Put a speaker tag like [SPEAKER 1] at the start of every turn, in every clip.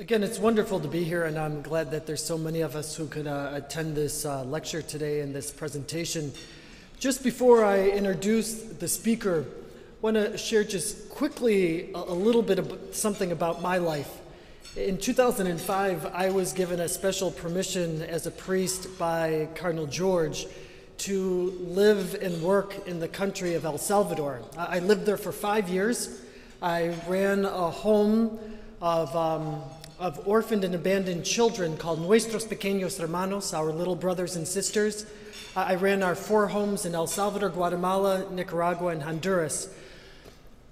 [SPEAKER 1] Again, it's wonderful to be here, and I'm glad that there's so many of us who could uh, attend this uh, lecture today and this presentation. Just before I introduce the speaker, I want to share just quickly a, a little bit of something about my life. In 2005, I was given a special permission as a priest by Cardinal George to live and work in the country of El Salvador. I lived there for five years. I ran a home of, um, of orphaned and abandoned children called Nuestros Pequeños Hermanos, our little brothers and sisters. I ran our four homes in El Salvador, Guatemala, Nicaragua, and Honduras.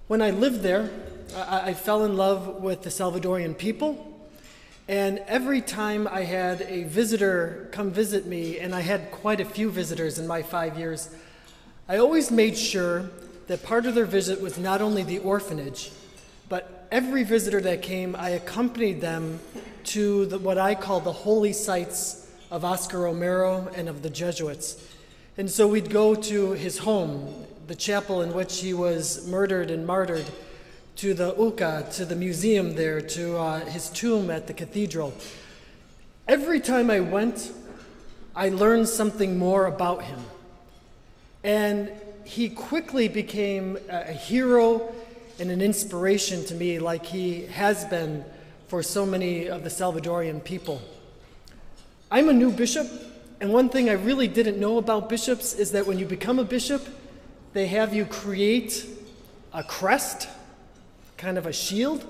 [SPEAKER 1] When I lived there, I, I fell in love with the Salvadorian people. And every time I had a visitor come visit me, and I had quite a few visitors in my five years, I always made sure that part of their visit was not only the orphanage, but every visitor that came, I accompanied them to the, what I call the holy sites of Oscar Romero and of the Jesuits. And so we'd go to his home, the chapel in which he was murdered and martyred, to the Uca, to the museum there, to uh, his tomb at the cathedral. Every time I went, I learned something more about him. And he quickly became a hero and an inspiration to me, like he has been for so many of the Salvadorian people. I'm a new bishop, and one thing I really didn't know about bishops is that when you become a bishop, they have you create a crest, kind of a shield,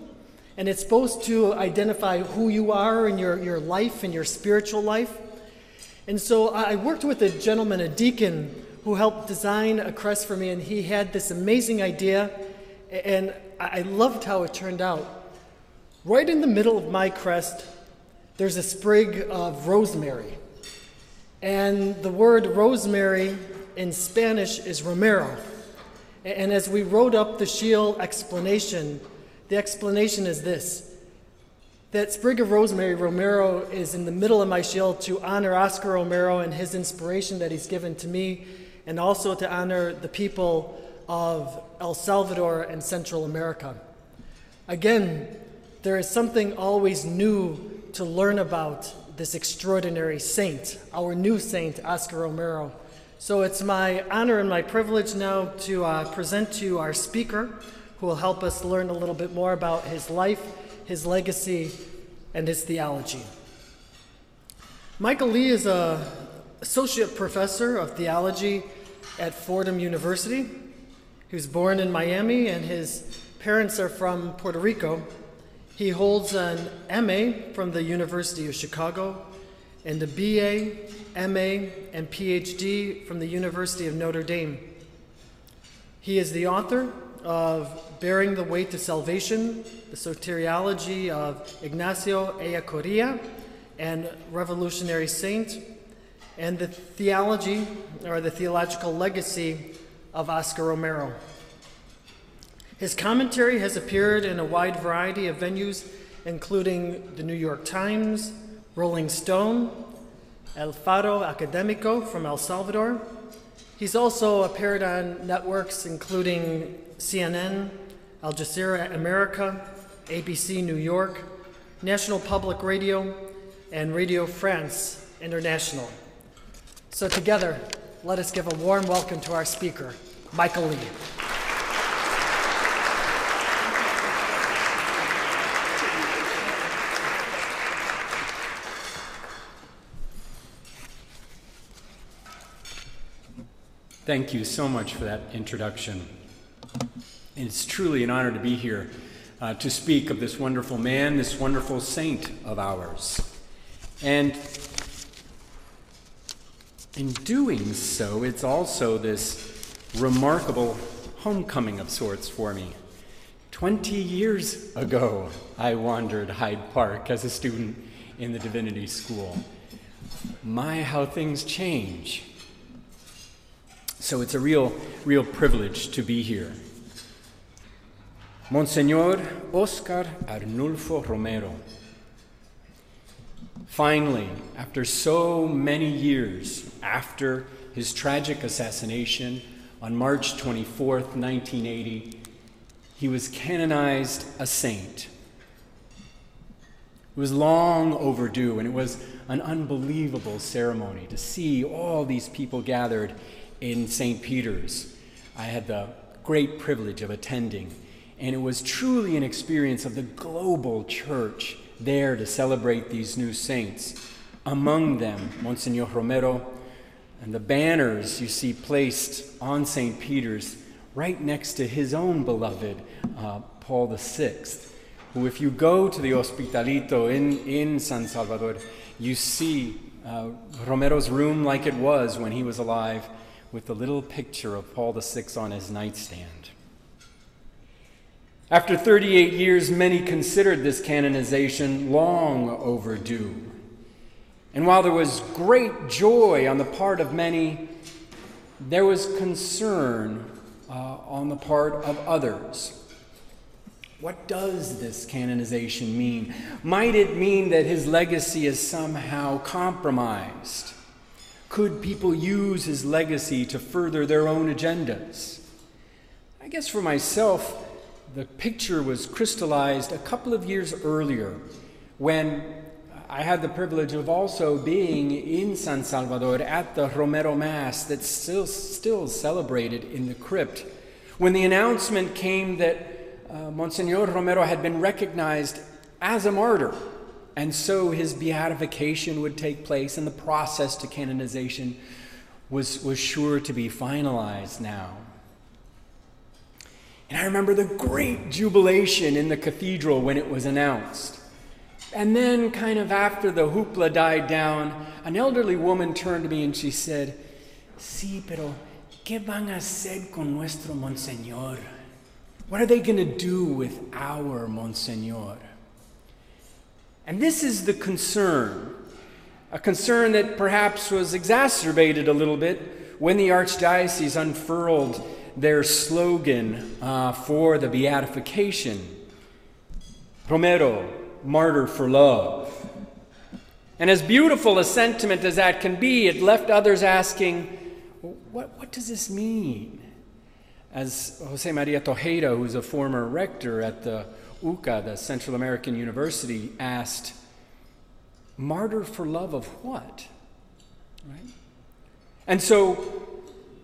[SPEAKER 1] and it's supposed to identify who you are in your, your life and your spiritual life. And so I worked with a gentleman, a deacon, who helped design a crest for me, and he had this amazing idea, and I loved how it turned out. Right in the middle of my crest, there's a sprig of rosemary. And the word rosemary in Spanish is romero. And as we wrote up the shield explanation, the explanation is this that sprig of rosemary, Romero, is in the middle of my shield to honor Oscar Romero and his inspiration that he's given to me and also to honor the people of El Salvador and Central America. Again, there is something always new to learn about this extraordinary saint, our new saint, Oscar Romero. So it's my honor and my privilege now to uh, present to you our speaker, who will help us learn a little bit more about his life, his legacy, and his theology. Michael Lee is a associate professor of theology at Fordham University. He was born in Miami, and his parents are from Puerto Rico. He holds an MA from the University of Chicago and a BA, MA, and PhD from the University of Notre Dame. He is the author of Bearing the Weight of Salvation, the soteriology of Ignacio Ellacuría, and Revolutionary Saint, and the theology or the theological legacy of Oscar Romero. His commentary has appeared in a wide variety of venues, including the New York Times, Rolling Stone, El Faro Académico from El Salvador. He's also appeared on networks including CNN, Al Jazeera America, ABC New York, National Public Radio, and Radio France International. So, together, let us give a warm welcome to our speaker, Michael Lee.
[SPEAKER 2] Thank you so much for that introduction. It's truly an honor to be here uh, to speak of this wonderful man, this wonderful saint of ours. And in doing so, it's also this remarkable homecoming of sorts for me. Twenty years ago, I wandered Hyde Park as a student in the divinity school. My, how things change. So it's a real, real privilege to be here. Monsignor Oscar Arnulfo Romero. Finally, after so many years after his tragic assassination on March 24, 1980, he was canonized a saint. It was long overdue, and it was an unbelievable ceremony to see all these people gathered in St. Peter's. I had the great privilege of attending, and it was truly an experience of the global church there to celebrate these new saints. Among them, Monsignor Romero, and the banners you see placed on St. Peter's right next to his own beloved uh, Paul VI, who, if you go to the Hospitalito in, in San Salvador, you see uh, Romero's room like it was when he was alive, with the little picture of Paul VI on his nightstand. After 38 years, many considered this canonization long overdue. And while there was great joy on the part of many, there was concern uh, on the part of others. What does this canonization mean? Might it mean that his legacy is somehow compromised? Could people use his legacy to further their own agendas? I guess for myself, the picture was crystallized a couple of years earlier when I had the privilege of also being in San Salvador at the Romero Mass that's still, still celebrated in the crypt. When the announcement came that uh, Monsignor Romero had been recognized as a martyr, and so his beatification would take place, and the process to canonization was, was sure to be finalized now. And I remember the great jubilation in the cathedral when it was announced. And then, kind of after the hoopla died down, an elderly woman turned to me and she said, Sí, pero ¿qué van a hacer con nuestro Monseñor? What are they going to do with our Monseñor? And this is the concern, a concern that perhaps was exacerbated a little bit when the Archdiocese unfurled their slogan uh, for the beatification Romero, martyr for love. And as beautiful a sentiment as that can be, it left others asking, what, what does this mean? As Jose Maria Tojeira, who's a former rector at the UCA, the Central American University, asked, Martyr for love of what? Right? And so,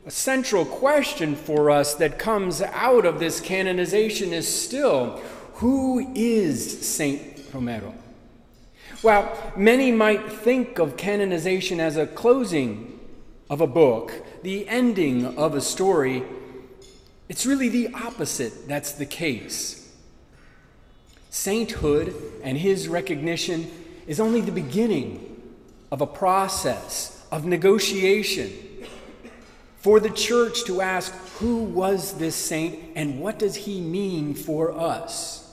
[SPEAKER 2] a central question for us that comes out of this canonization is still who is Saint Romero? Well, many might think of canonization as a closing of a book, the ending of a story it's really the opposite that's the case. Sainthood and his recognition is only the beginning of a process of negotiation for the church to ask who was this saint and what does he mean for us?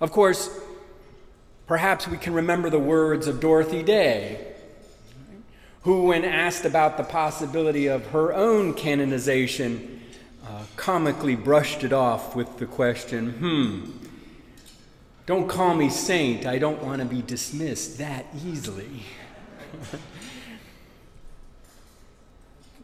[SPEAKER 2] Of course, perhaps we can remember the words of Dorothy Day, who, when asked about the possibility of her own canonization, uh, comically brushed it off with the question, hmm, don't call me saint. I don't want to be dismissed that easily.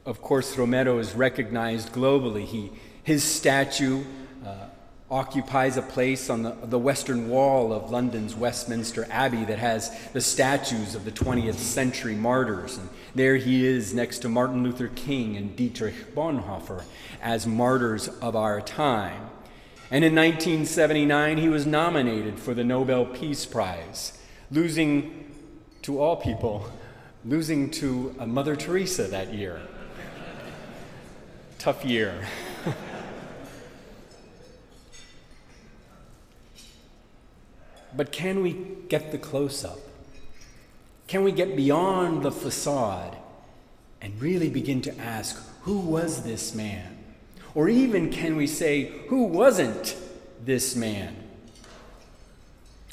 [SPEAKER 2] of course, Romero is recognized globally. He, his statue uh, occupies a place on the, the western wall of London's Westminster Abbey that has the statues of the 20th century martyrs. And there he is next to Martin Luther King and Dietrich Bonhoeffer as martyrs of our time. And in 1979, he was nominated for the Nobel Peace Prize, losing to all people, losing to Mother Teresa that year. Tough year. But can we get the close up? Can we get beyond the facade and really begin to ask, who was this man? Or even can we say, who wasn't this man?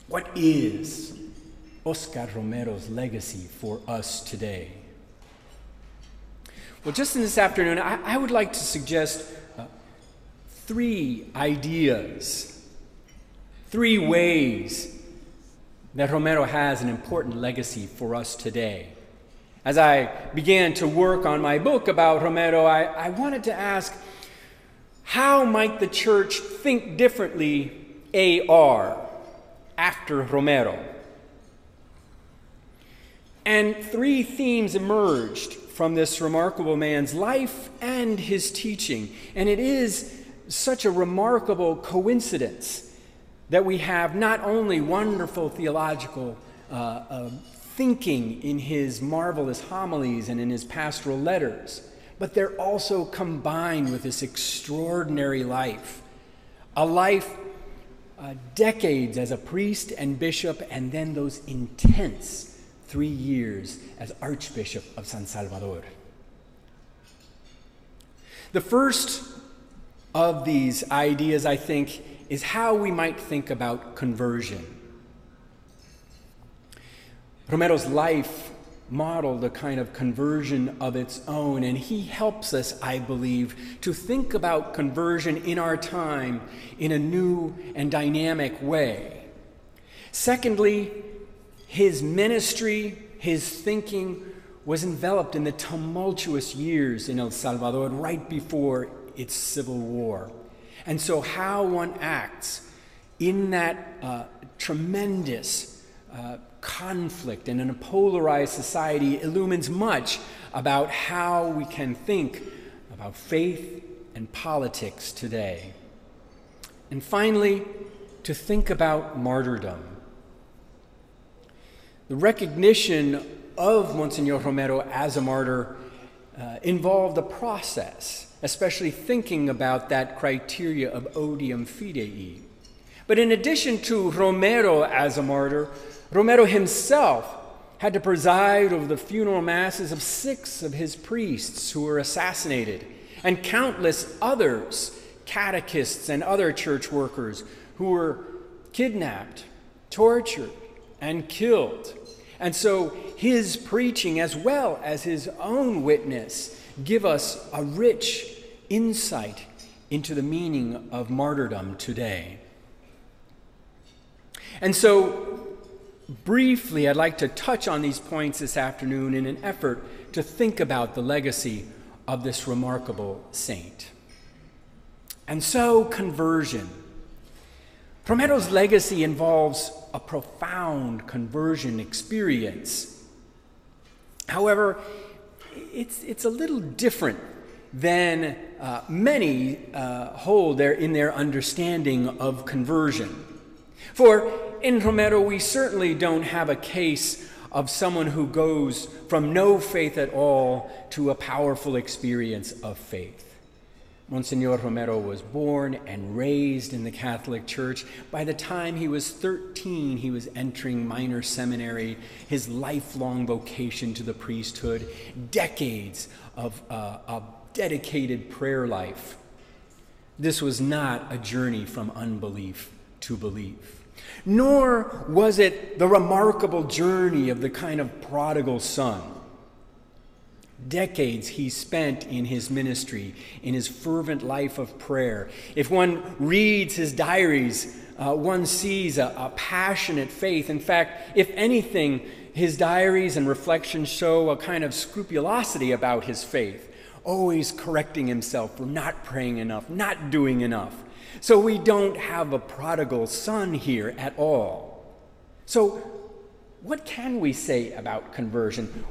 [SPEAKER 2] What is Oscar Romero's legacy for us today? Well, just in this afternoon, I, I would like to suggest uh, three ideas Three ways that Romero has an important legacy for us today. As I began to work on my book about Romero, I, I wanted to ask how might the church think differently AR after Romero? And three themes emerged from this remarkable man's life and his teaching. And it is such a remarkable coincidence that we have not only wonderful theological uh, uh, thinking in his marvelous homilies and in his pastoral letters, but they're also combined with this extraordinary life. A life, uh, decades as a priest and bishop, and then those intense three years as Archbishop of San Salvador. The first of these ideas, I think, is how we might think about conversion. Romero's life modeled a kind of conversion of its own, and he helps us, I believe, to think about conversion in our time in a new and dynamic way. Secondly, his ministry, his thinking was enveloped in the tumultuous years in El Salvador right before its civil war. And so, how one acts in that uh, tremendous uh, conflict and in a polarized society illumines much about how we can think about faith and politics today. And finally, to think about martyrdom. The recognition of Monsignor Romero as a martyr uh, involved a process, especially thinking about that criteria of odium fidei. But in addition to Romero as a martyr, Romero himself had to preside over the funeral masses of six of his priests who were assassinated, and countless others, catechists and other church workers, who were kidnapped, tortured, and killed. And so his preaching, as well as his own witness, give us a rich insight into the meaning of martyrdom today. And so Briefly, I'd like to touch on these points this afternoon in an effort to think about the legacy of this remarkable saint. And so, conversion. Romero's legacy involves a profound conversion experience. However, it's, it's a little different than uh, many uh, hold their, in their understanding of conversion. For in Romero, we certainly don't have a case of someone who goes from no faith at all to a powerful experience of faith. Monsignor Romero was born and raised in the Catholic Church. By the time he was 13, he was entering minor seminary, his lifelong vocation to the priesthood, decades of uh, a dedicated prayer life. This was not a journey from unbelief to belief. Nor was it the remarkable journey of the kind of prodigal son. Decades he spent in his ministry, in his fervent life of prayer. If one reads his diaries, uh, one sees a, a passionate faith. In fact, if anything, his diaries and reflections show a kind of scrupulosity about his faith, always correcting himself for not praying enough, not doing enough. So we don't have a prodigal son here at all. So, what can we say about conversion?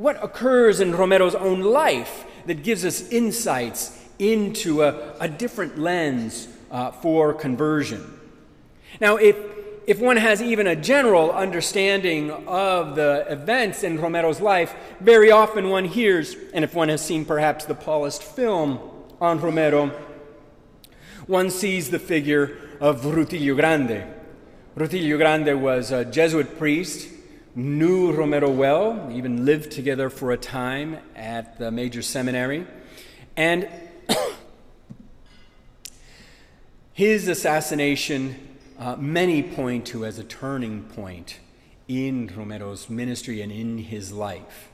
[SPEAKER 2] What occurs in Romero's own life that gives us insights into a, a different lens uh, for conversion? Now, if, if one has even a general understanding of the events in Romero's life, very often one hears, and if one has seen perhaps the Paulist film on Romero, one sees the figure of Rutilio Grande. Rutilio Grande was a Jesuit priest, knew Romero well, even lived together for a time at the major seminary. And his assassination, uh, many point to as a turning point in Romero's ministry and in his life.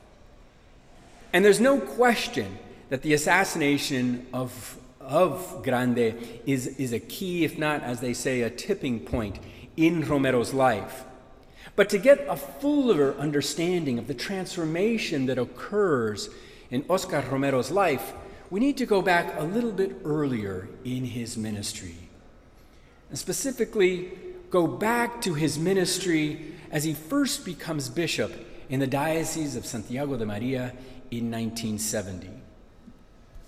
[SPEAKER 2] And there's no question that the assassination of of Grande is, is a key, if not, as they say, a tipping point in Romero's life. But to get a fuller understanding of the transformation that occurs in Oscar Romero's life, we need to go back a little bit earlier in his ministry. And specifically, go back to his ministry as he first becomes bishop in the Diocese of Santiago de Maria in 1970.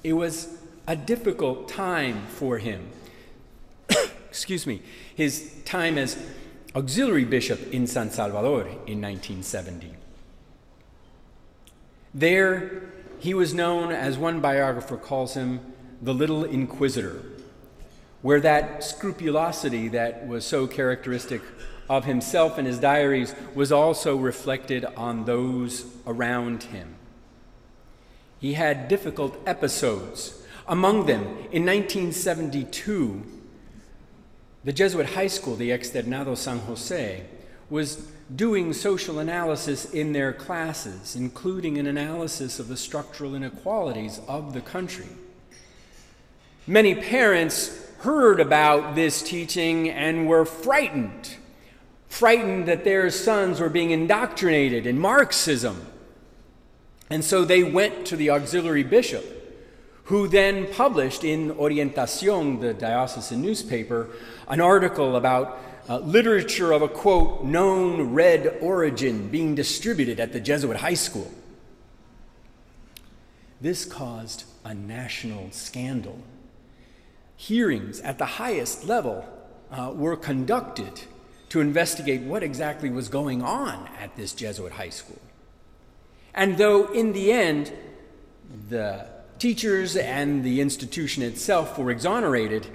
[SPEAKER 2] It was a difficult time for him. Excuse me, his time as auxiliary bishop in San Salvador in 1970. There, he was known, as one biographer calls him, the little inquisitor, where that scrupulosity that was so characteristic of himself and his diaries was also reflected on those around him. He had difficult episodes. Among them, in 1972, the Jesuit high school, the Externado San Jose, was doing social analysis in their classes, including an analysis of the structural inequalities of the country. Many parents heard about this teaching and were frightened frightened that their sons were being indoctrinated in Marxism. And so they went to the auxiliary bishop, who then published in Orientacion, the diocesan newspaper, an article about uh, literature of a quote, known red origin being distributed at the Jesuit high school. This caused a national scandal. Hearings at the highest level uh, were conducted to investigate what exactly was going on at this Jesuit high school. And though in the end, the teachers and the institution itself were exonerated,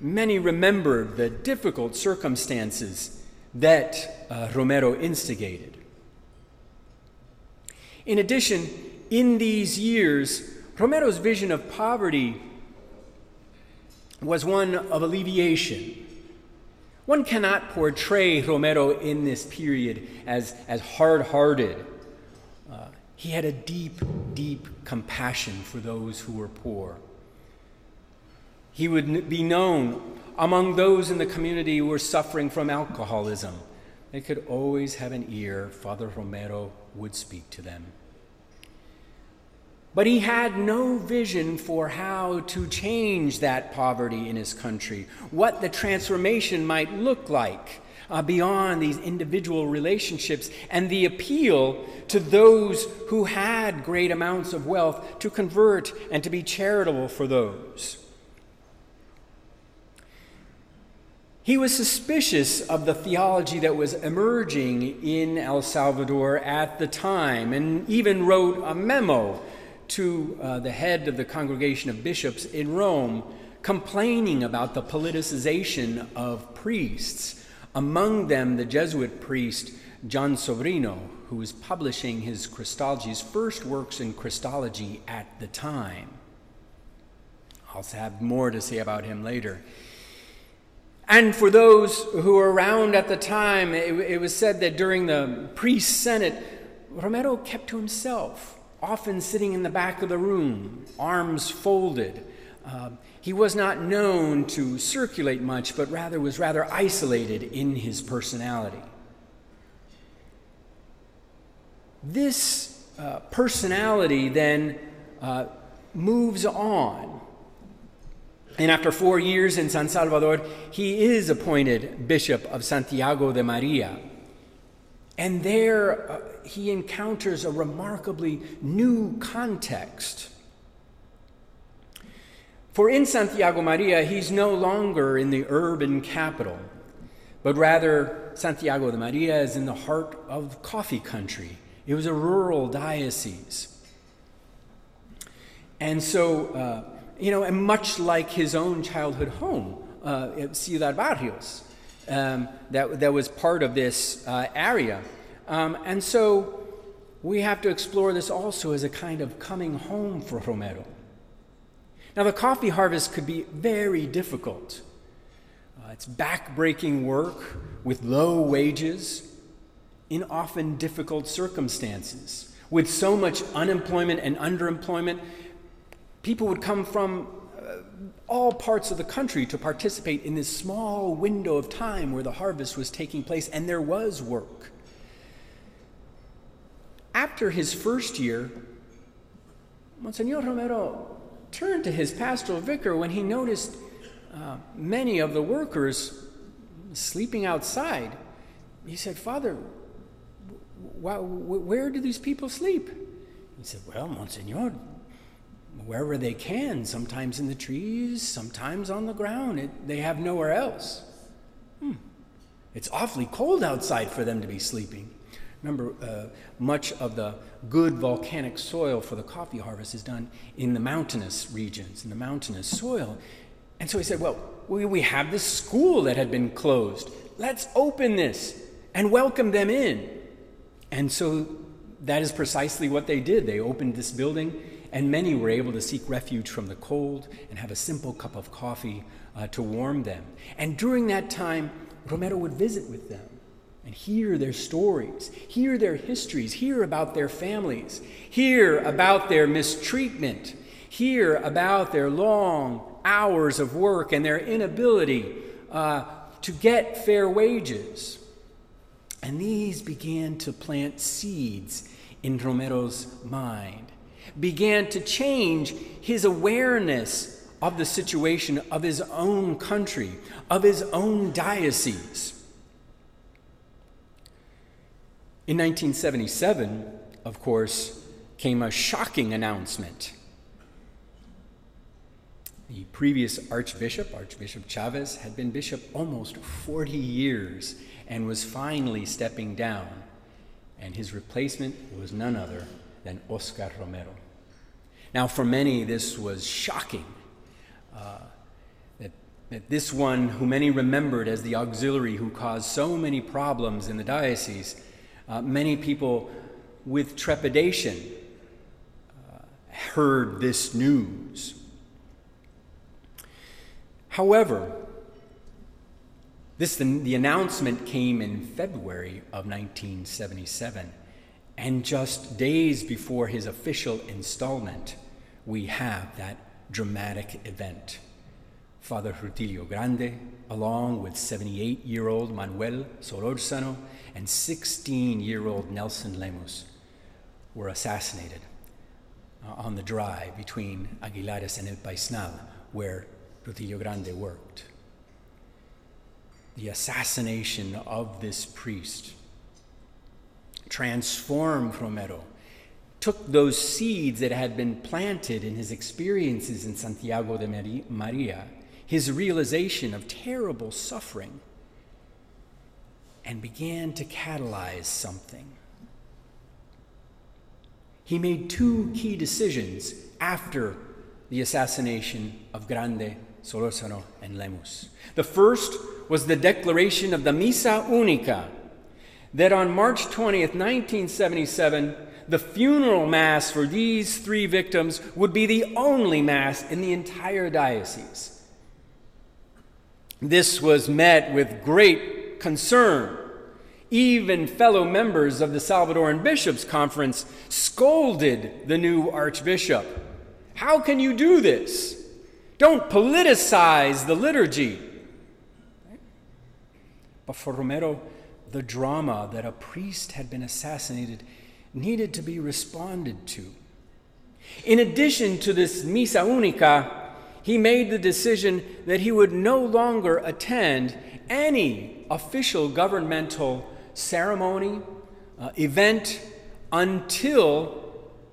[SPEAKER 2] many remembered the difficult circumstances that uh, Romero instigated. In addition, in these years, Romero's vision of poverty was one of alleviation one cannot portray Romero in this period as, as hard hearted. He had a deep, deep compassion for those who were poor. He would be known among those in the community who were suffering from alcoholism. They could always have an ear. Father Romero would speak to them. But he had no vision for how to change that poverty in his country, what the transformation might look like uh, beyond these individual relationships, and the appeal to those who had great amounts of wealth to convert and to be charitable for those. He was suspicious of the theology that was emerging in El Salvador at the time and even wrote a memo to uh, the head of the congregation of bishops in Rome, complaining about the politicization of priests. Among them, the Jesuit priest Jon Sobrino, who was publishing his Christology, first works in Christology at the time. I'll have more to say about him later. And for those who were around at the time, it, it was said that during the priest senate, Romero kept to himself often sitting in the back of the room, arms folded. Uh, he was not known to circulate much, but rather was rather isolated in his personality. This uh, personality then uh, moves on. And after four years in San Salvador, he is appointed Bishop of Santiago de Maria. And there uh, he encounters a remarkably new context. For in Santiago Maria, he's no longer in the urban capital, but rather Santiago de Maria is in the heart of coffee country. It was a rural diocese. And so, uh, you know, and much like his own childhood home, uh, Ciudad Barrios, um, that, that was part of this uh, area. Um, and so we have to explore this also as a kind of coming home for Romero. Now, the coffee harvest could be very difficult. Uh, it's back-breaking work with low wages in often difficult circumstances. With so much unemployment and underemployment, people would come from uh, all parts of the country to participate in this small window of time where the harvest was taking place, and there was work. After his first year, Monsignor Romero turned to his pastoral vicar when he noticed uh, many of the workers sleeping outside. He said, Father, where do these people sleep? He said, Well, Monsignor, wherever they can, sometimes in the trees, sometimes on the ground. It, they have nowhere else. Hmm. It's awfully cold outside for them to be sleeping. Remember, uh, much of the good volcanic soil for the coffee harvest is done in the mountainous regions, in the mountainous soil. And so he said, Well, we, have this school that had been closed. Let's open this and welcome them in. And so that is precisely what they did. They opened this building, and many were able to seek refuge from the cold and have a simple cup of coffee uh, to warm them. And during that time, Romero would visit with them and hear their stories, hear their histories, hear about their families, hear about their mistreatment, hear about their long hours of work and their inability uh, to get fair wages. And these began to plant seeds in Romero's mind, began to change his awareness of the situation of his own country, of his own diocese. In 1977, of course, came a shocking announcement. The previous archbishop, Archbishop Chavez, had been bishop almost 40 years and was finally stepping down. And his replacement was none other than Oscar Romero. Now, for many, this was shocking. Uh, that, that this one, who many remembered as the auxiliary who caused so many problems in the diocese, uh, many people with trepidation uh, heard this news. However, this, the, the announcement came in February of 1977, and just days before his official installment, we have that dramatic event. Father Rutilio Grande, along with 78 year old Manuel Solorzano and 16 year old Nelson Lemus were assassinated uh, on the drive between Aguilares and El Paisnal, where Rutilio Grande worked. The assassination of this priest transformed Romero, took those seeds that had been planted in his experiences in Santiago de Maria, his realization of terrible suffering and began to catalyze something. He made two key decisions after the assassination of Grande, Solorzano, and Lemus. The first was the declaration of the Misa Unica that on March 20th, 1977, the funeral mass for these three victims would be the only mass in the entire diocese. This was met with great concern. Even fellow members of the Salvadoran Bishops' Conference scolded the new Archbishop. How can you do this? Don't politicize the liturgy. But for Romero, the drama that a priest had been assassinated needed to be responded to. In addition to this Misa Unica, he made the decision that he would no longer attend any official governmental ceremony, uh, event, until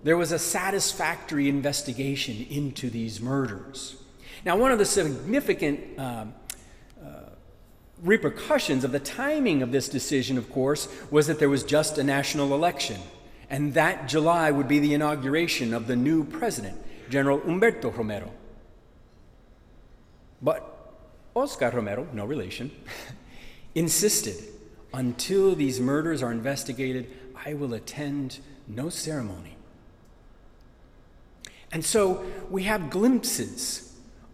[SPEAKER 2] there was a satisfactory investigation into these murders. Now, one of the significant uh, uh, repercussions of the timing of this decision, of course, was that there was just a national election. And that July would be the inauguration of the new president, General Humberto Romero. But Oscar Romero, no relation, insisted until these murders are investigated, I will attend no ceremony. And so we have glimpses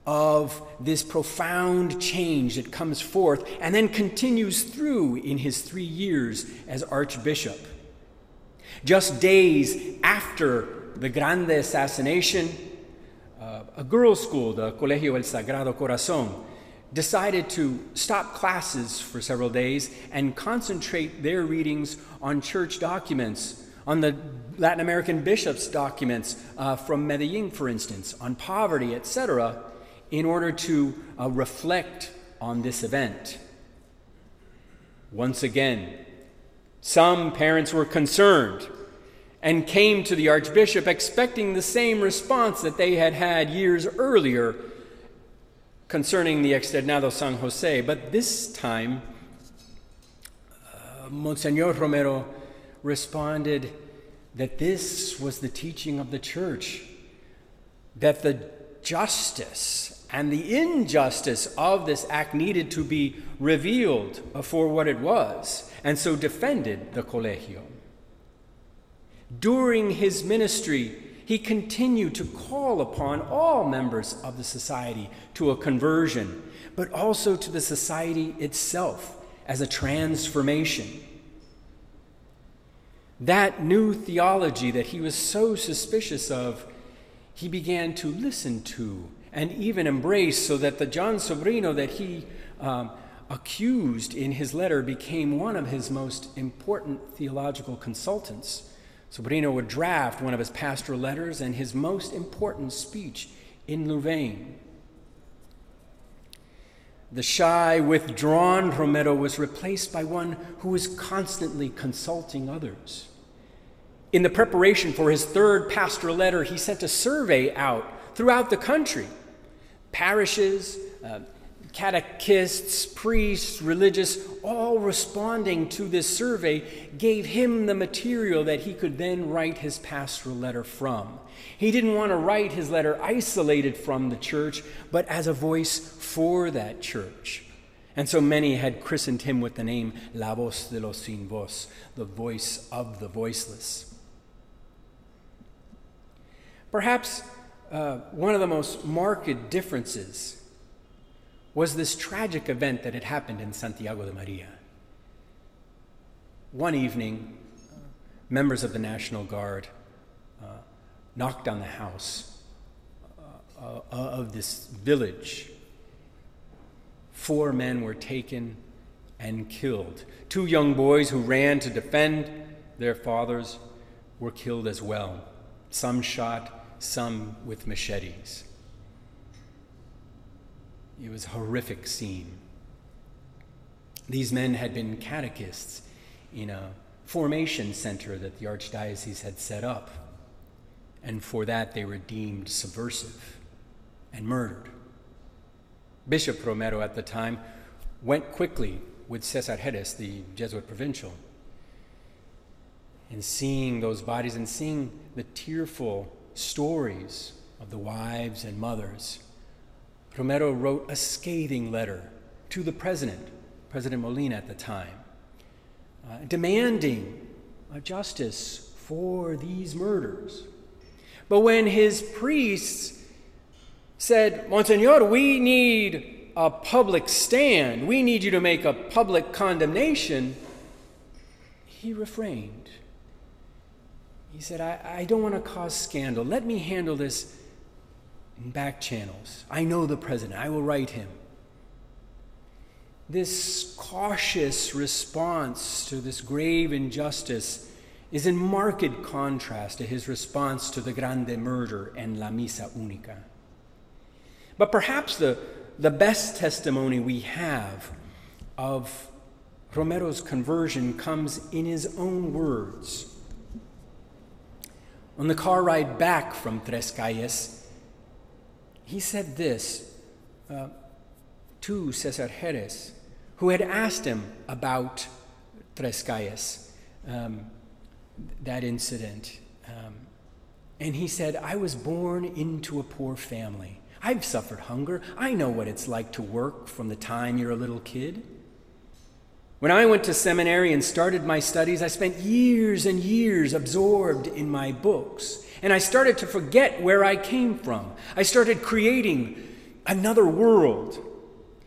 [SPEAKER 2] of this profound change that comes forth and then continues through in his three years as Archbishop. Just days after the Grande assassination, a girls' school, the Colegio El Sagrado Corazon, decided to stop classes for several days and concentrate their readings on church documents, on the Latin American bishops' documents uh, from Medellin, for instance, on poverty, etc., in order to uh, reflect on this event. Once again, Some parents were concerned and came to the archbishop expecting the same response that they had had years earlier concerning the Externado San Jose. But this time, uh, Monsignor Romero responded that this was the teaching of the church, that the justice and the injustice of this act needed to be revealed for what it was, and so defended the Colegio. During his ministry, he continued to call upon all members of the society to a conversion, but also to the society itself as a transformation. That new theology that he was so suspicious of, he began to listen to and even embrace, so that the Jon Sobrino that he um, accused in his letter became one of his most important theological consultants. Sobrino would draft one of his pastoral letters and his most important speech in Louvain. The shy, withdrawn Romero was replaced by one who was constantly consulting others. In the preparation for his third pastoral letter, he sent a survey out throughout the country. Parishes, uh, catechists, priests, religious, all responding to this survey, gave him the material that he could then write his pastoral letter from. He didn't want to write his letter isolated from the church, but as a voice for that church. And so many had christened him with the name La Voz de los Sin Voz, the voice of the voiceless. Perhaps uh, one of the most marked differences was this tragic event that had happened in Santiago de Maria. One evening, members of the National Guard uh, knocked on the house uh, uh, of this village. Four men were taken and killed. Two young boys who ran to defend their fathers were killed as well, some shot, some with machetes. It was a horrific scene. These men had been catechists in a formation center that the archdiocese had set up, and for that they were deemed subversive and murdered. Bishop Romero at the time went quickly with Cesar Jerez, the Jesuit provincial, and seeing those bodies and seeing the tearful stories of the wives and mothers Romero wrote a scathing letter to the president, President Molina at the time, uh, demanding justice for these murders. But when his priests said, Monsignor, we need a public stand, we need you to make a public condemnation, he refrained. He said, I, I don't want to cause scandal. Let me handle this back channels. I know the president, I will write him. This cautious response to this grave injustice is in marked contrast to his response to the Grande murder and La Misa Única. But perhaps the, the best testimony we have of Romero's conversion comes in his own words. On the car ride back from Tres Calles, he said this uh, to Cesar Jerez, who had asked him about Tres Calles, um, that incident. Um, and he said, I was born into a poor family. I've suffered hunger. I know what it's like to work from the time you're a little kid. When I went to seminary and started my studies, I spent years and years absorbed in my books. And I started to forget where I came from. I started creating another world.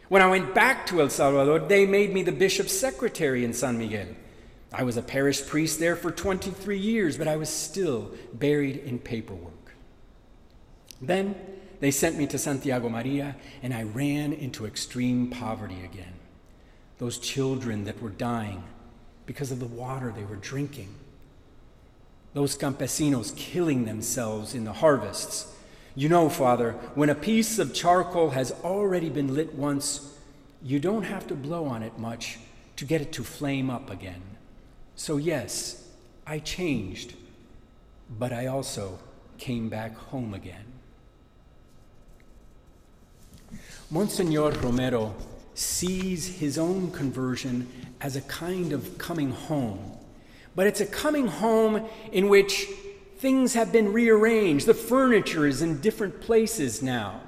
[SPEAKER 2] When I went back to El Salvador, they made me the bishop's secretary in San Miguel. I was a parish priest there for 23 years, but I was still buried in paperwork. Then they sent me to Santiago Maria, and I ran into extreme poverty again. Those children that were dying because of the water they were drinking those campesinos killing themselves in the harvests. You know, Father, when a piece of charcoal has already been lit once, you don't have to blow on it much to get it to flame up again. So, yes, I changed, but I also came back home again. Monsignor Romero sees his own conversion as a kind of coming home, but it's a coming home in which things have been rearranged. The furniture is in different places now.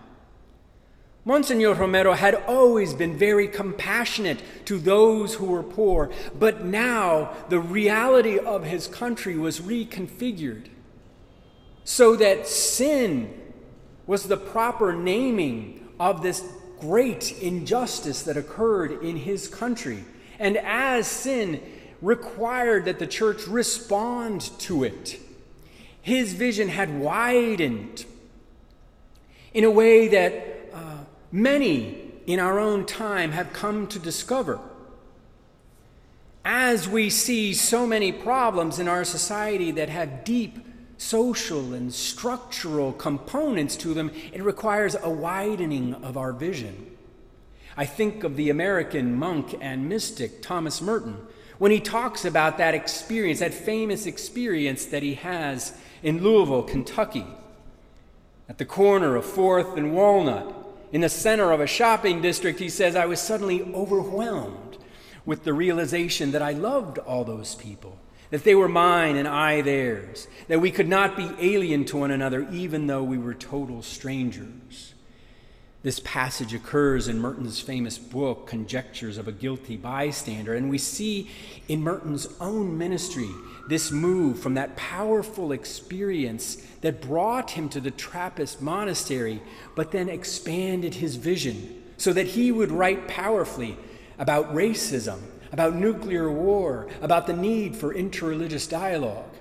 [SPEAKER 2] Monsignor Romero had always been very compassionate to those who were poor, but now the reality of his country was reconfigured so that sin was the proper naming of this great injustice that occurred in his country. And as sin required that the church respond to it, his vision had widened in a way that uh, many in our own time have come to discover. As we see so many problems in our society that have deep social and structural components to them, it requires a widening of our vision. I think of the American monk and mystic Thomas Merton when he talks about that experience, that famous experience that he has in Louisville, Kentucky, at the corner of 4th and Walnut in the center of a shopping district, he says, I was suddenly overwhelmed with the realization that I loved all those people, that they were mine and I theirs, that we could not be alien to one another even though we were total strangers. This passage occurs in Merton's famous book, Conjectures of a Guilty Bystander, and we see in Merton's own ministry this move from that powerful experience that brought him to the Trappist monastery, but then expanded his vision so that he would write powerfully about racism, about nuclear war, about the need for interreligious dialogue.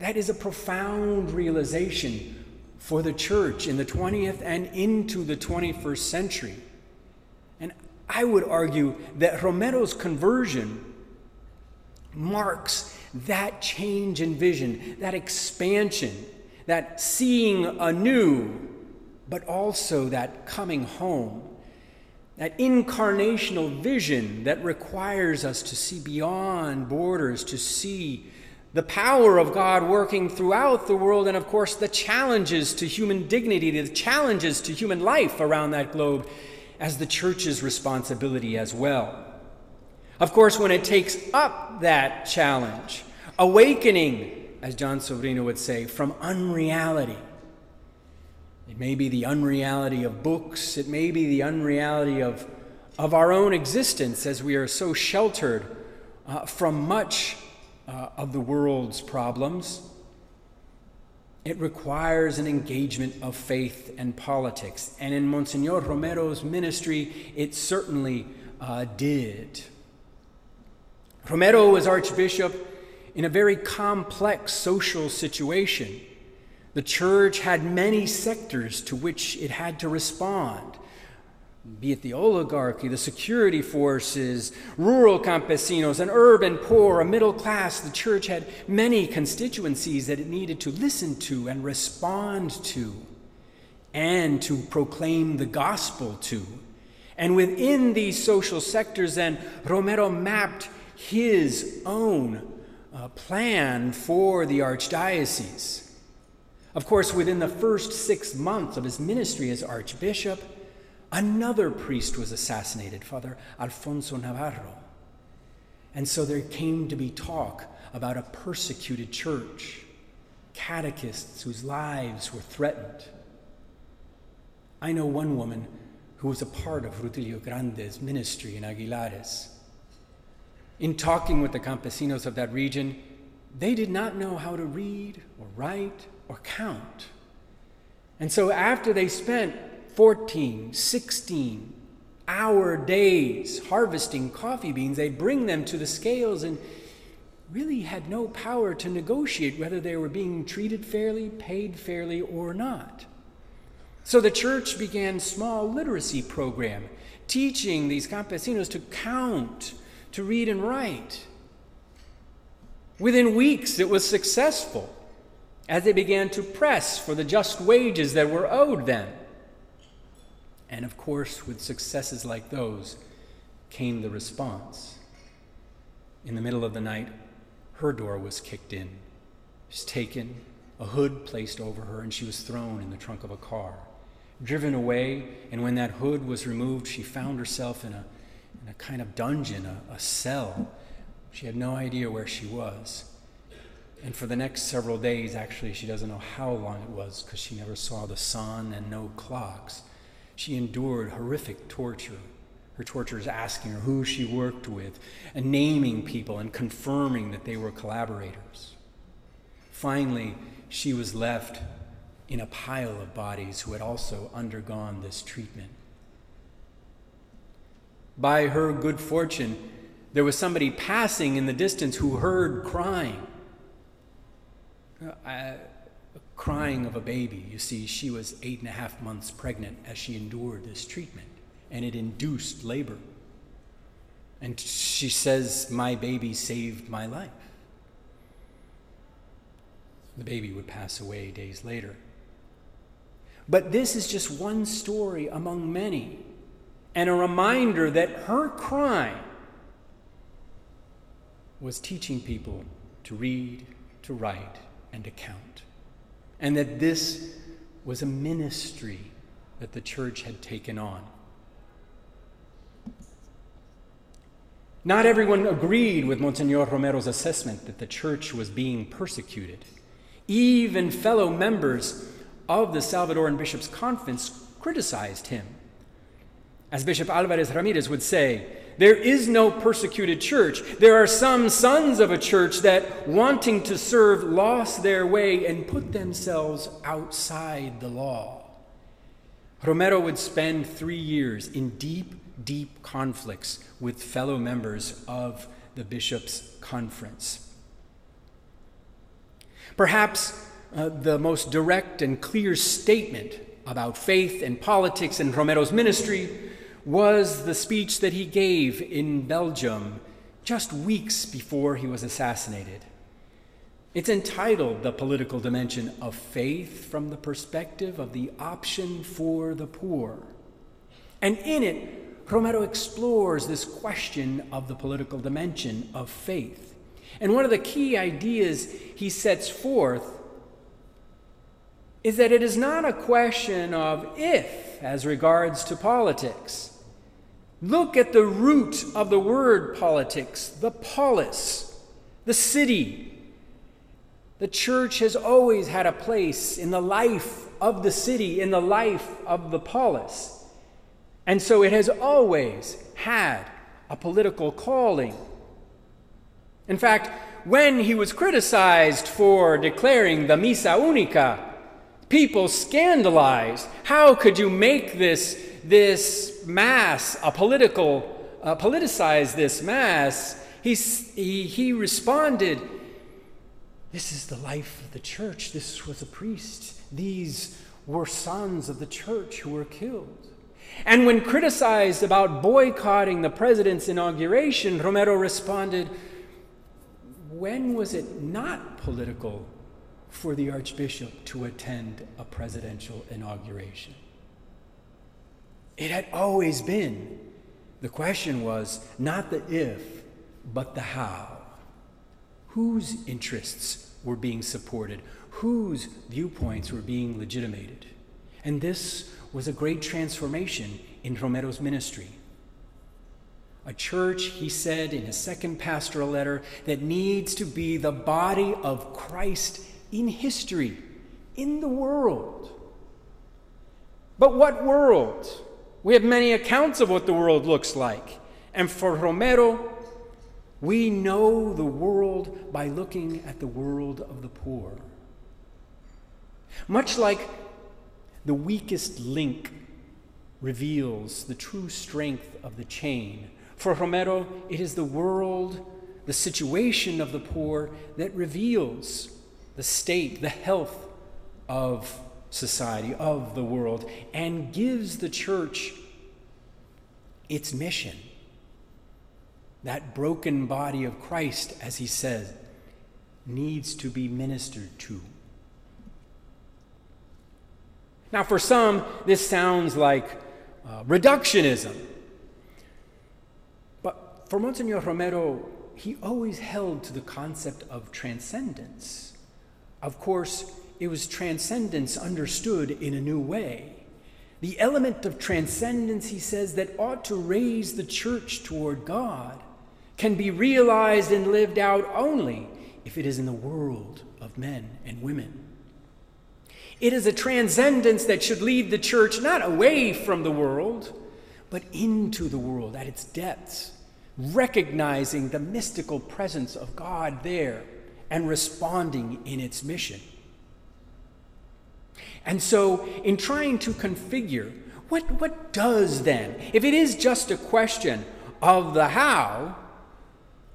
[SPEAKER 2] That is a profound realization for the church in the 20th and into the 21st century. And I would argue that Romero's conversion marks that change in vision, that expansion, that seeing anew, but also that coming home, that incarnational vision that requires us to see beyond borders, to see the power of God working throughout the world, and of course, the challenges to human dignity, the challenges to human life around that globe, as the church's responsibility as well. Of course, when it takes up that challenge, awakening, as Jon Sobrino would say, from unreality. It may be the unreality of books, it may be the unreality of, of our own existence as we are so sheltered uh, from much uh, of the world's problems. It requires an engagement of faith and politics. And in Monsignor Romero's ministry, it certainly uh, did. Romero was Archbishop in a very complex social situation. The church had many sectors to which it had to respond, be it the oligarchy, the security forces, rural campesinos, an urban poor, a middle class. The church had many constituencies that it needed to listen to and respond to and to proclaim the gospel to. And within these social sectors, then, Romero mapped his own uh, plan for the archdiocese. Of course, within the first six months of his ministry as archbishop, another priest was assassinated, Father Alfonso Navarro. And so there came to be talk about a persecuted church, catechists whose lives were threatened. I know one woman who was a part of Rutilio Grande's ministry in Aguilares. In talking with the campesinos of that region, they did not know how to read or write or count. And so, after they spent 14, 16 hour days harvesting coffee beans, they'd bring them to the scales and really had no power to negotiate whether they were being treated fairly, paid fairly, or not. So the church began small literacy program, teaching these campesinos to count to read and write. Within weeks, it was successful as they began to press for the just wages that were owed them. And of course, with successes like those came the response. in the middle of the night, her door was kicked in. She was taken, a hood placed over her, and she was thrown in the trunk of a car. Driven away, and when that hood was removed, she found herself in a, in a kind of dungeon, a, a cell. She had no idea where she was. And for the next several days, actually, she doesn't know how long it was because she never saw the sun and no clocks. She endured horrific torture. Her torturers asking her who she worked with, and naming people and confirming that they were collaborators. Finally, she was left in a pile of bodies who had also undergone this treatment. By her good fortune, there was somebody passing in the distance who heard crying. Uh, crying of a baby. You see, she was eight and a half months pregnant as she endured this treatment, and it induced labor. And she says, My baby saved my life. The baby would pass away days later. But this is just one story among many, and a reminder that her cry was teaching people to read, to write, and to count and that this was a ministry that the church had taken on. Not everyone agreed with Monsignor Romero's assessment that the church was being persecuted. Even fellow members of the Salvadoran Bishops' Conference criticized him. As Bishop Alvarez Ramirez would say, there is no persecuted church. There are some sons of a church that, wanting to serve, lost their way and put themselves outside the law. Romero would spend three years in deep, deep conflicts with fellow members of the bishops' conference. Perhaps uh, the most direct and clear statement about faith and politics in Romero's ministry was the speech that he gave in Belgium just weeks before he was assassinated. It's entitled The Political Dimension of Faith from the Perspective of the Option for the Poor. And in it, Romero explores this question of the political dimension of faith. And one of the key ideas he sets forth is that it is not a question of if as regards to politics Look at the root of the word politics, the polis, the city. The church has always had a place in the life of the city, in the life of the polis. And so it has always had a political calling. In fact, when he was criticized for declaring the Misa Unica, people scandalized. How could you make this this mass, a political, uh, politicize this mass, he, he, he responded, This is the life of the church. This was a priest. These were sons of the church who were killed. And when criticized about boycotting the president's inauguration, Romero responded, When was it not political for the archbishop to attend a presidential inauguration? It had always been. The question was not the if, but the how. Whose interests were being supported? Whose viewpoints were being legitimated? And this was a great transformation in Romero's ministry. A church, he said in his second pastoral letter, that needs to be the body of Christ in history, in the world. But what world? We have many accounts of what the world looks like. And for Romero, we know the world by looking at the world of the poor. Much like the weakest link reveals the true strength of the chain, for Romero, it is the world, the situation of the poor that reveals the state, the health of society, of the world, and gives the church its mission. That broken body of Christ, as he says, needs to be ministered to. Now, for some, this sounds like uh, reductionism. But for Monsignor Romero, he always held to the concept of transcendence. Of course, it was transcendence understood in a new way. The element of transcendence, he says, that ought to raise the church toward God can be realized and lived out only if it is in the world of men and women. It is a transcendence that should lead the church not away from the world, but into the world at its depths, recognizing the mystical presence of God there and responding in its mission. And so, in trying to configure, what, what does then, if it is just a question of the how,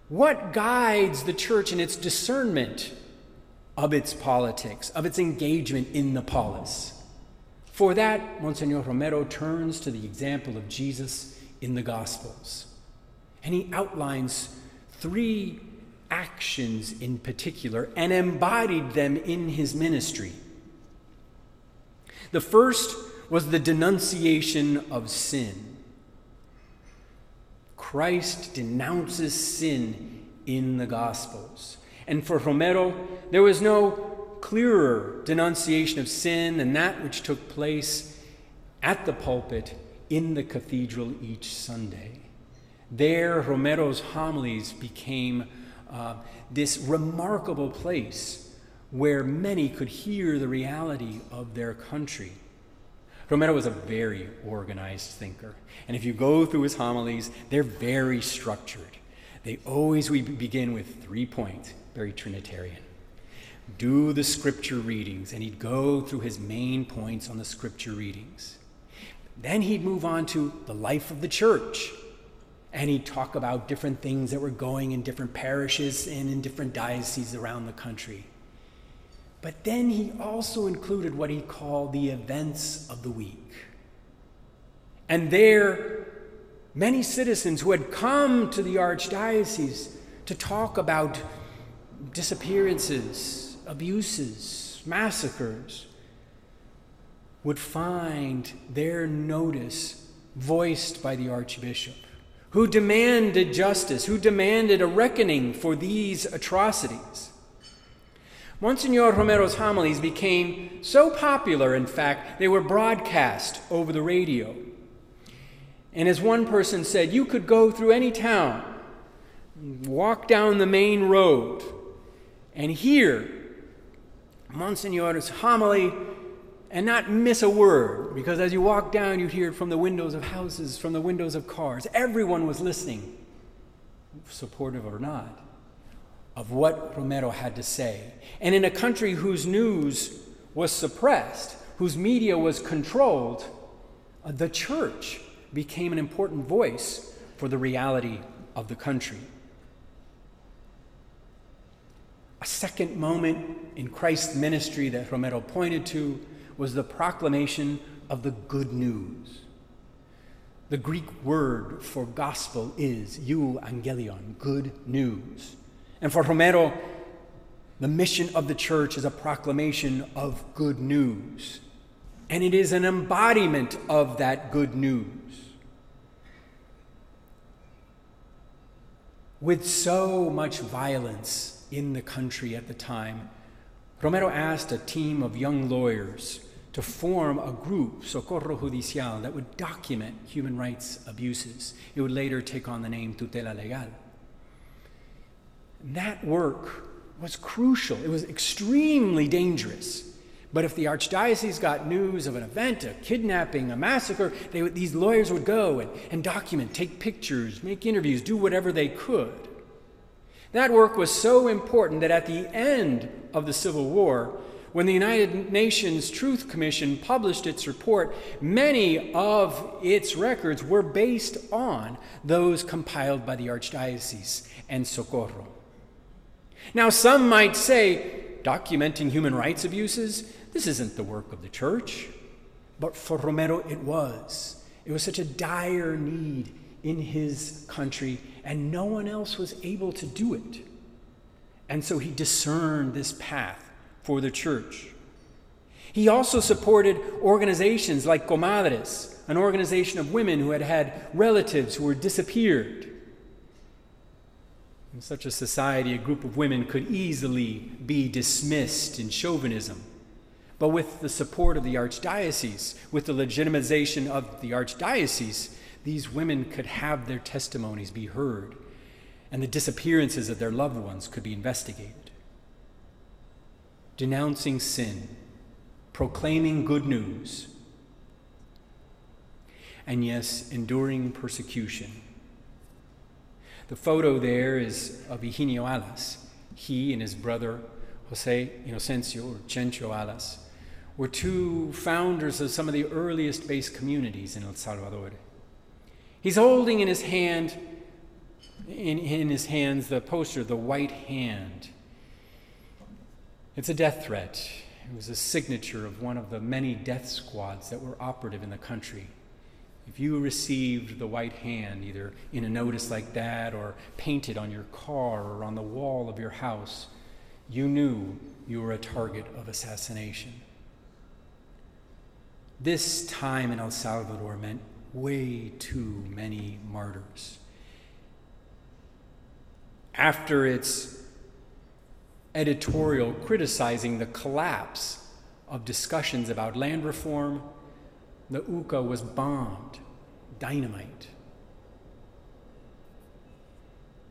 [SPEAKER 2] what guides the church in its discernment of its politics, of its engagement in the polis? For that, Monsignor Romero turns to the example of Jesus in the Gospels. And he outlines three actions in particular and embodied them in his ministry. The first was the denunciation of sin. Christ denounces sin in the Gospels. And for Romero, there was no clearer denunciation of sin than that which took place at the pulpit in the cathedral each Sunday. There, Romero's homilies became uh, this remarkable place where many could hear the reality of their country. Romero was a very organized thinker. And if you go through his homilies, they're very structured. They always we begin with three points, very Trinitarian. Do the scripture readings, and he'd go through his main points on the scripture readings. Then he'd move on to the life of the church. And he'd talk about different things that were going in different parishes and in different dioceses around the country. But then he also included what he called the events of the week. And there, many citizens who had come to the archdiocese to talk about disappearances, abuses, massacres, would find their notice voiced by the archbishop, who demanded justice, who demanded a reckoning for these atrocities. Monsignor Romero's homilies became so popular, in fact, they were broadcast over the radio. And as one person said, you could go through any town, walk down the main road, and hear Monsignor's homily and not miss a word, because as you walk down, you'd hear it from the windows of houses, from the windows of cars. Everyone was listening, supportive or not of what Romero had to say. And in a country whose news was suppressed, whose media was controlled, uh, the church became an important voice for the reality of the country. A second moment in Christ's ministry that Romero pointed to was the proclamation of the good news. The Greek word for gospel is euangelion, good news. And for Romero, the mission of the church is a proclamation of good news. And it is an embodiment of that good news. With so much violence in the country at the time, Romero asked a team of young lawyers to form a group, Socorro Judicial, that would document human rights abuses. It would later take on the name Tutela Legal. That work was crucial. It was extremely dangerous. But if the archdiocese got news of an event, a kidnapping, a massacre, these lawyers would go and, and document, take pictures, make interviews, do whatever they could. That work was so important that at the end of the Civil War, when the United Nations Truth Commission published its report, many of its records were based on those compiled by the Archdiocese and Socorro. Now, some might say, documenting human rights abuses, this isn't the work of the church. But for Romero, it was. It was such a dire need in his country, and no one else was able to do it. And so he discerned this path for the church. He also supported organizations like Comadres, an organization of women who had had relatives who were disappeared. In such a society, a group of women could easily be dismissed in chauvinism. But with the support of the archdiocese, with the legitimization of the archdiocese, these women could have their testimonies be heard, and the disappearances of their loved ones could be investigated. Denouncing sin, proclaiming good news, and yes, enduring persecution. The photo there is of Higinio Alas. He and his brother Jose Inocencio, or Chencho Alas, were two founders of some of the earliest base communities in El Salvador. He's holding in his hand, in, in his hands, the poster, the white hand. It's a death threat. It was a signature of one of the many death squads that were operative in the country. If you received the white hand, either in a notice like that or painted on your car or on the wall of your house, you knew you were a target of assassination. This time in El Salvador meant way too many martyrs. After its editorial criticizing the collapse of discussions about land reform, the UCA was bombed, dynamite.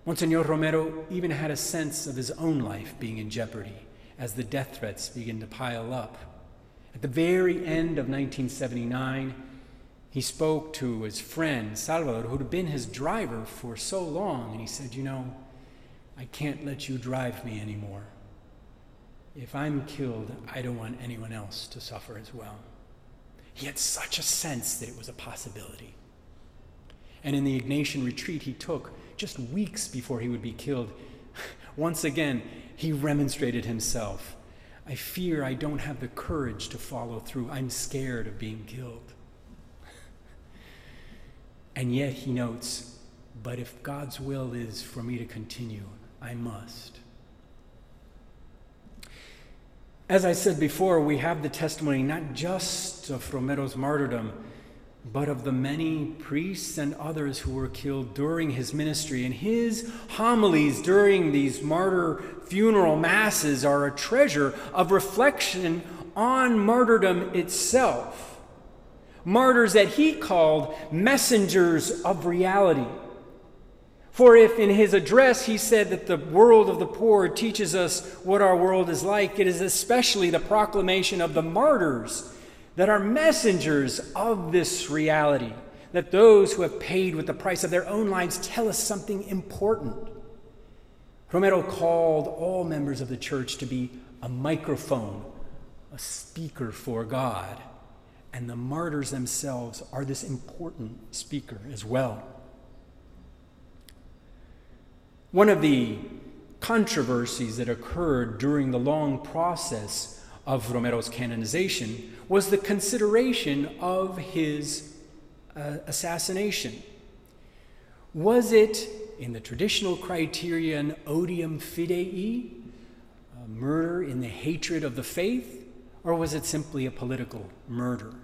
[SPEAKER 2] Monsignor Romero even had a sense of his own life being in jeopardy as the death threats began to pile up. At the very end of 1979, he spoke to his friend Salvador, who had been his driver for so long, and he said, You know, I can't let you drive me anymore. If I'm killed, I don't want anyone else to suffer as well. He had such a sense that it was a possibility. And in the Ignatian retreat he took just weeks before he would be killed, once again, he remonstrated himself. I fear I don't have the courage to follow through. I'm scared of being killed. And yet he notes, but if God's will is for me to continue, I must. As I said before, we have the testimony not just of Romero's martyrdom, but of the many priests and others who were killed during his ministry. And his homilies during these martyr funeral masses are a treasure of reflection on martyrdom itself. Martyrs that he called messengers of reality. For if in his address he said that the world of the poor teaches us what our world is like, it is especially the proclamation of the martyrs that are messengers of this reality, that those who have paid with the price of their own lives tell us something important. Romero called all members of the church to be a microphone, a speaker for God, and the martyrs themselves are this important speaker as well. One of the controversies that occurred during the long process of Romero's canonization was the consideration of his uh, assassination. Was it, in the traditional criterion, odium fidei, murder in the hatred of the faith, or was it simply a political murder?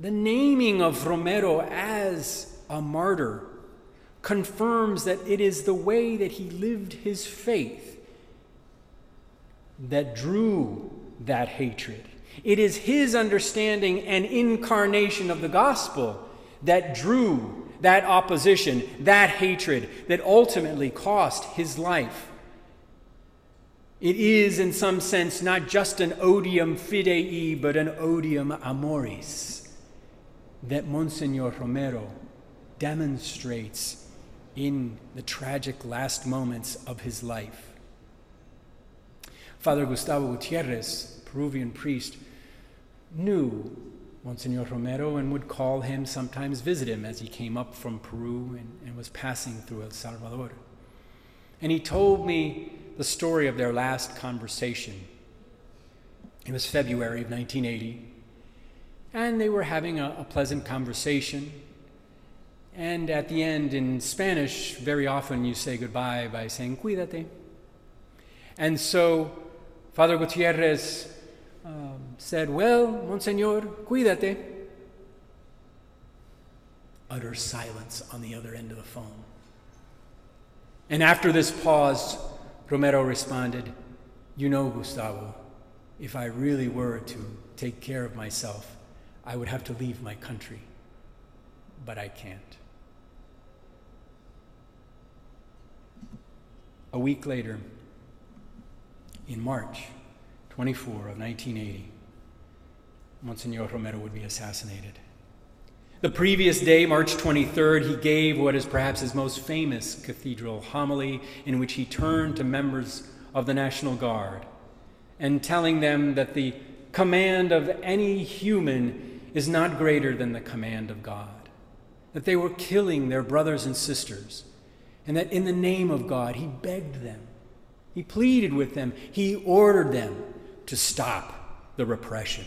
[SPEAKER 2] The naming of Romero as a martyr confirms that it is the way that he lived his faith that drew that hatred. It is his understanding and incarnation of the gospel that drew that opposition, that hatred, that ultimately cost his life. It is, in some sense, not just an odium fidei, but an odium amoris that Monsignor Romero demonstrates in the tragic last moments of his life. Father Gustavo Gutierrez, Peruvian priest, knew Monsignor Romero and would call him, sometimes visit him as he came up from Peru and, and was passing through El Salvador. And he told me the story of their last conversation. It was February of 1980, and they were having a, a pleasant conversation. And at the end, in Spanish, very often you say goodbye by saying, cuídate. And so Father Gutierrez um, said, Well, Monsignor, cuídate. Utter silence on the other end of the phone. And after this pause, Romero responded, You know, Gustavo, if I really were to take care of myself, I would have to leave my country. But I can't. A week later, in March 24 of 1980, Monsignor Romero would be assassinated. The previous day, March 23rd, he gave what is perhaps his most famous cathedral homily, in which he turned to members of the National Guard and telling them that the command of any human is not greater than the command of God, that they were killing their brothers and sisters, and that in the name of God, he begged them, he pleaded with them, he ordered them to stop the repression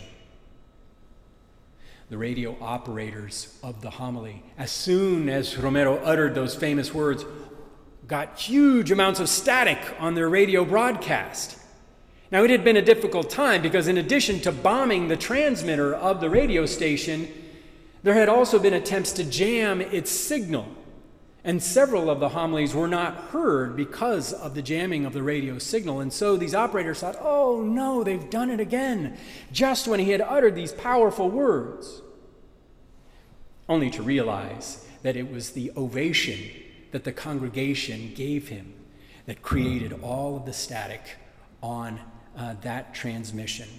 [SPEAKER 2] the radio operators of the homily, as soon as Romero uttered those famous words, got huge amounts of static on their radio broadcast. Now, it had been a difficult time because, in addition to bombing the transmitter of the radio station, there had also been attempts to jam its signal. And several of the homilies were not heard because of the jamming of the radio signal. And so these operators thought, oh no, they've done it again, just when he had uttered these powerful words. Only to realize that it was the ovation that the congregation gave him that created all of the static on uh, that transmission.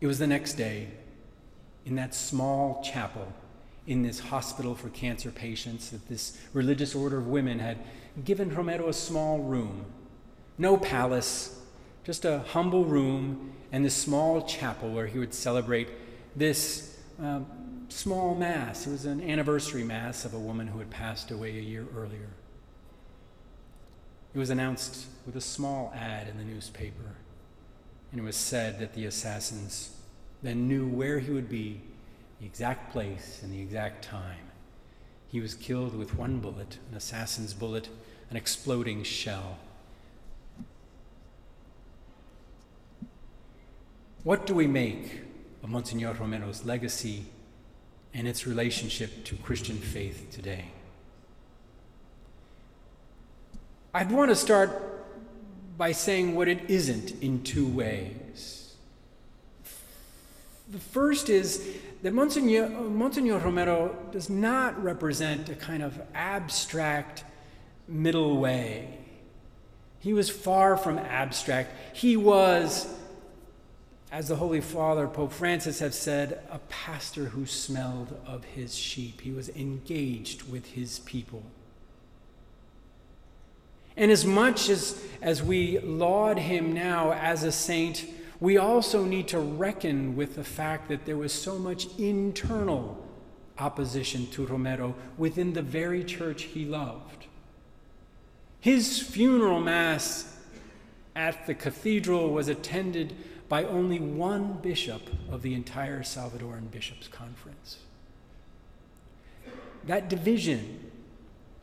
[SPEAKER 2] It was the next day in that small chapel in this hospital for cancer patients that this religious order of women had given Romero a small room. No palace, just a humble room and this small chapel where he would celebrate this um, small mass. It was an anniversary mass of a woman who had passed away a year earlier. It was announced with a small ad in the newspaper, and it was said that the assassins then knew where he would be the exact place and the exact time. He was killed with one bullet, an assassin's bullet, an exploding shell. What do we make of Monsignor Romero's legacy and its relationship to Christian faith today? I'd want to start by saying what it isn't in two ways. The first is that Monsignor, Romero does not represent a kind of abstract middle way. He was far from abstract. He was, as the Holy Father, Pope Francis, have said, a pastor who smelled of his sheep. He was engaged with his people. And as much as, as we laud him now as a saint, we also need to reckon with the fact that there was so much internal opposition to Romero within the very church he loved. His funeral mass at the cathedral was attended by only one bishop of the entire Salvadoran Bishops' Conference. That division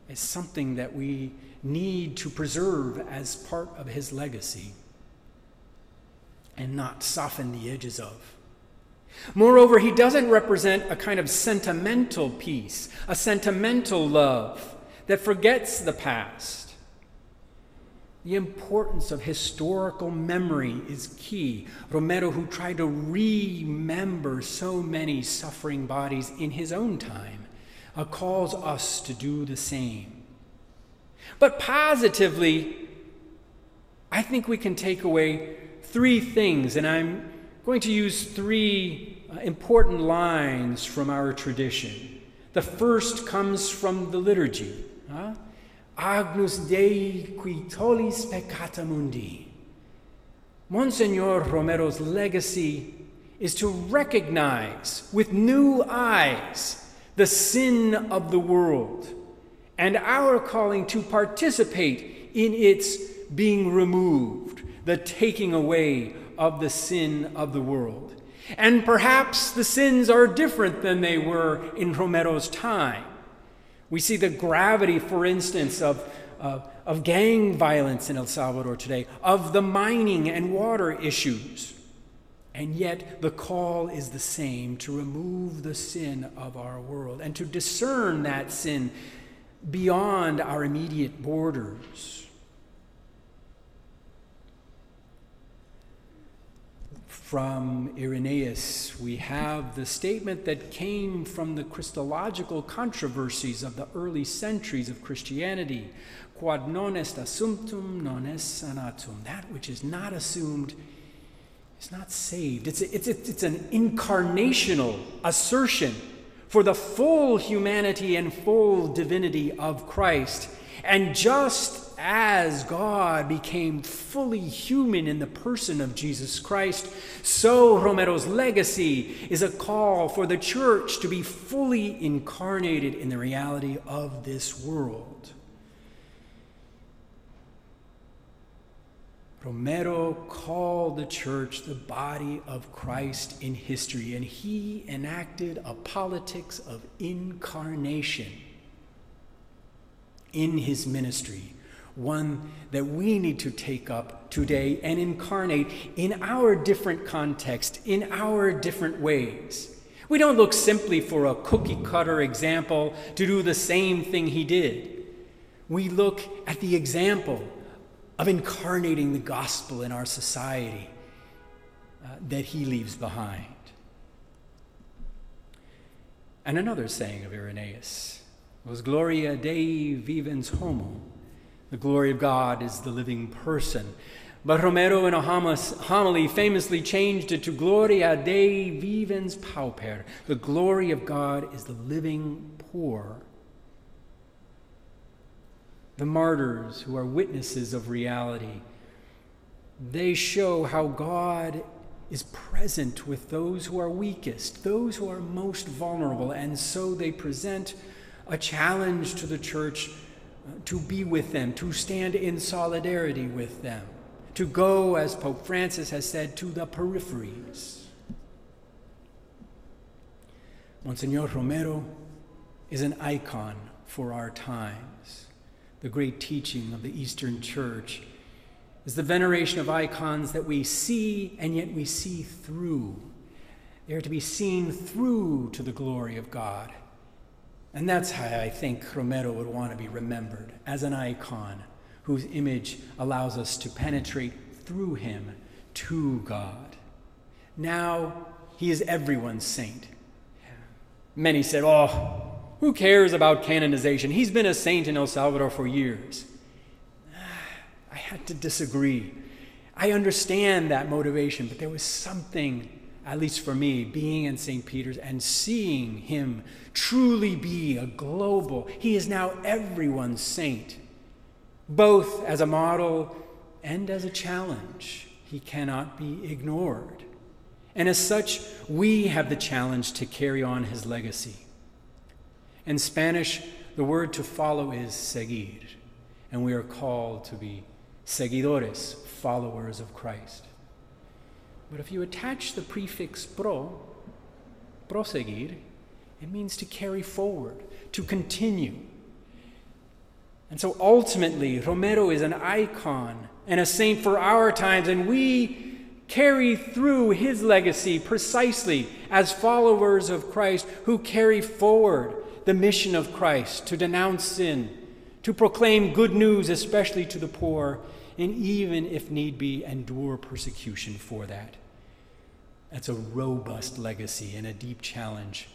[SPEAKER 2] is something that we need to preserve as part of his legacy and not soften the edges of. Moreover, he doesn't represent a kind of sentimental peace, a sentimental love that forgets the past. The importance of historical memory is key. Romero, who tried to remember so many suffering bodies in his own time, uh, calls us to do the same. But positively, I think we can take away three things, and I'm going to use three uh, important lines from our tradition. The first comes from the liturgy. Huh? Agnus Dei qui tollis peccata mundi. Monsignor Romero's legacy is to recognize with new eyes the sin of the world and our calling to participate in its being removed the taking away of the sin of the world. And perhaps the sins are different than they were in Romero's time. We see the gravity, for instance, of, uh, of gang violence in El Salvador today, of the mining and water issues. And yet, the call is the same to remove the sin of our world and to discern that sin beyond our immediate borders. From Irenaeus, we have the statement that came from the Christological controversies of the early centuries of Christianity Quod non est assumptum, non est sanatum. That which is not assumed is not saved. It's, a, it's, a, it's an incarnational assertion for the full humanity and full divinity of Christ. And just as God became fully human in the person of Jesus Christ, so Romero's legacy is a call for the church to be fully incarnated in the reality of this world. Romero called the church the body of Christ in history, and he enacted a politics of incarnation in his ministry one that we need to take up today and incarnate in our different context, in our different ways. We don't look simply for a cookie cutter example to do the same thing he did. We look at the example of incarnating the gospel in our society uh, that he leaves behind. And another saying of Irenaeus was Gloria Dei vivens homo the glory of God is the living person. But Romero, in a homily, famously changed it to Gloria Dei vivens pauper. The glory of God is the living poor. The martyrs who are witnesses of reality, they show how God is present with those who are weakest, those who are most vulnerable, and so they present a challenge to the church to be with them, to stand in solidarity with them, to go, as Pope Francis has said, to the peripheries. Monsignor Romero is an icon for our times. The great teaching of the Eastern Church is the veneration of icons that we see and yet we see through. They are to be seen through to the glory of God. And that's how I think Romero would want to be remembered as an icon whose image allows us to penetrate through him to God. Now he is everyone's saint. Many said, Oh, who cares about canonization? He's been a saint in El Salvador for years. Ah, I had to disagree. I understand that motivation, but there was something at least for me, being in St. Peter's and seeing him truly be a global, he is now everyone's saint, both as a model and as a challenge. He cannot be ignored. And as such, we have the challenge to carry on his legacy. In Spanish, the word to follow is seguir, and we are called to be seguidores, followers of Christ. But if you attach the prefix pro, proseguir, it means to carry forward, to continue. And so ultimately, Romero is an icon and a saint for our times, and we carry through his legacy precisely as followers of Christ who carry forward the mission of Christ to denounce sin, to proclaim good news, especially to the poor, and even, if need be, endure persecution for that. That's a robust legacy and a deep challenge,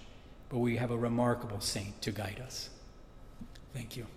[SPEAKER 2] but we have a remarkable saint to guide us. Thank you.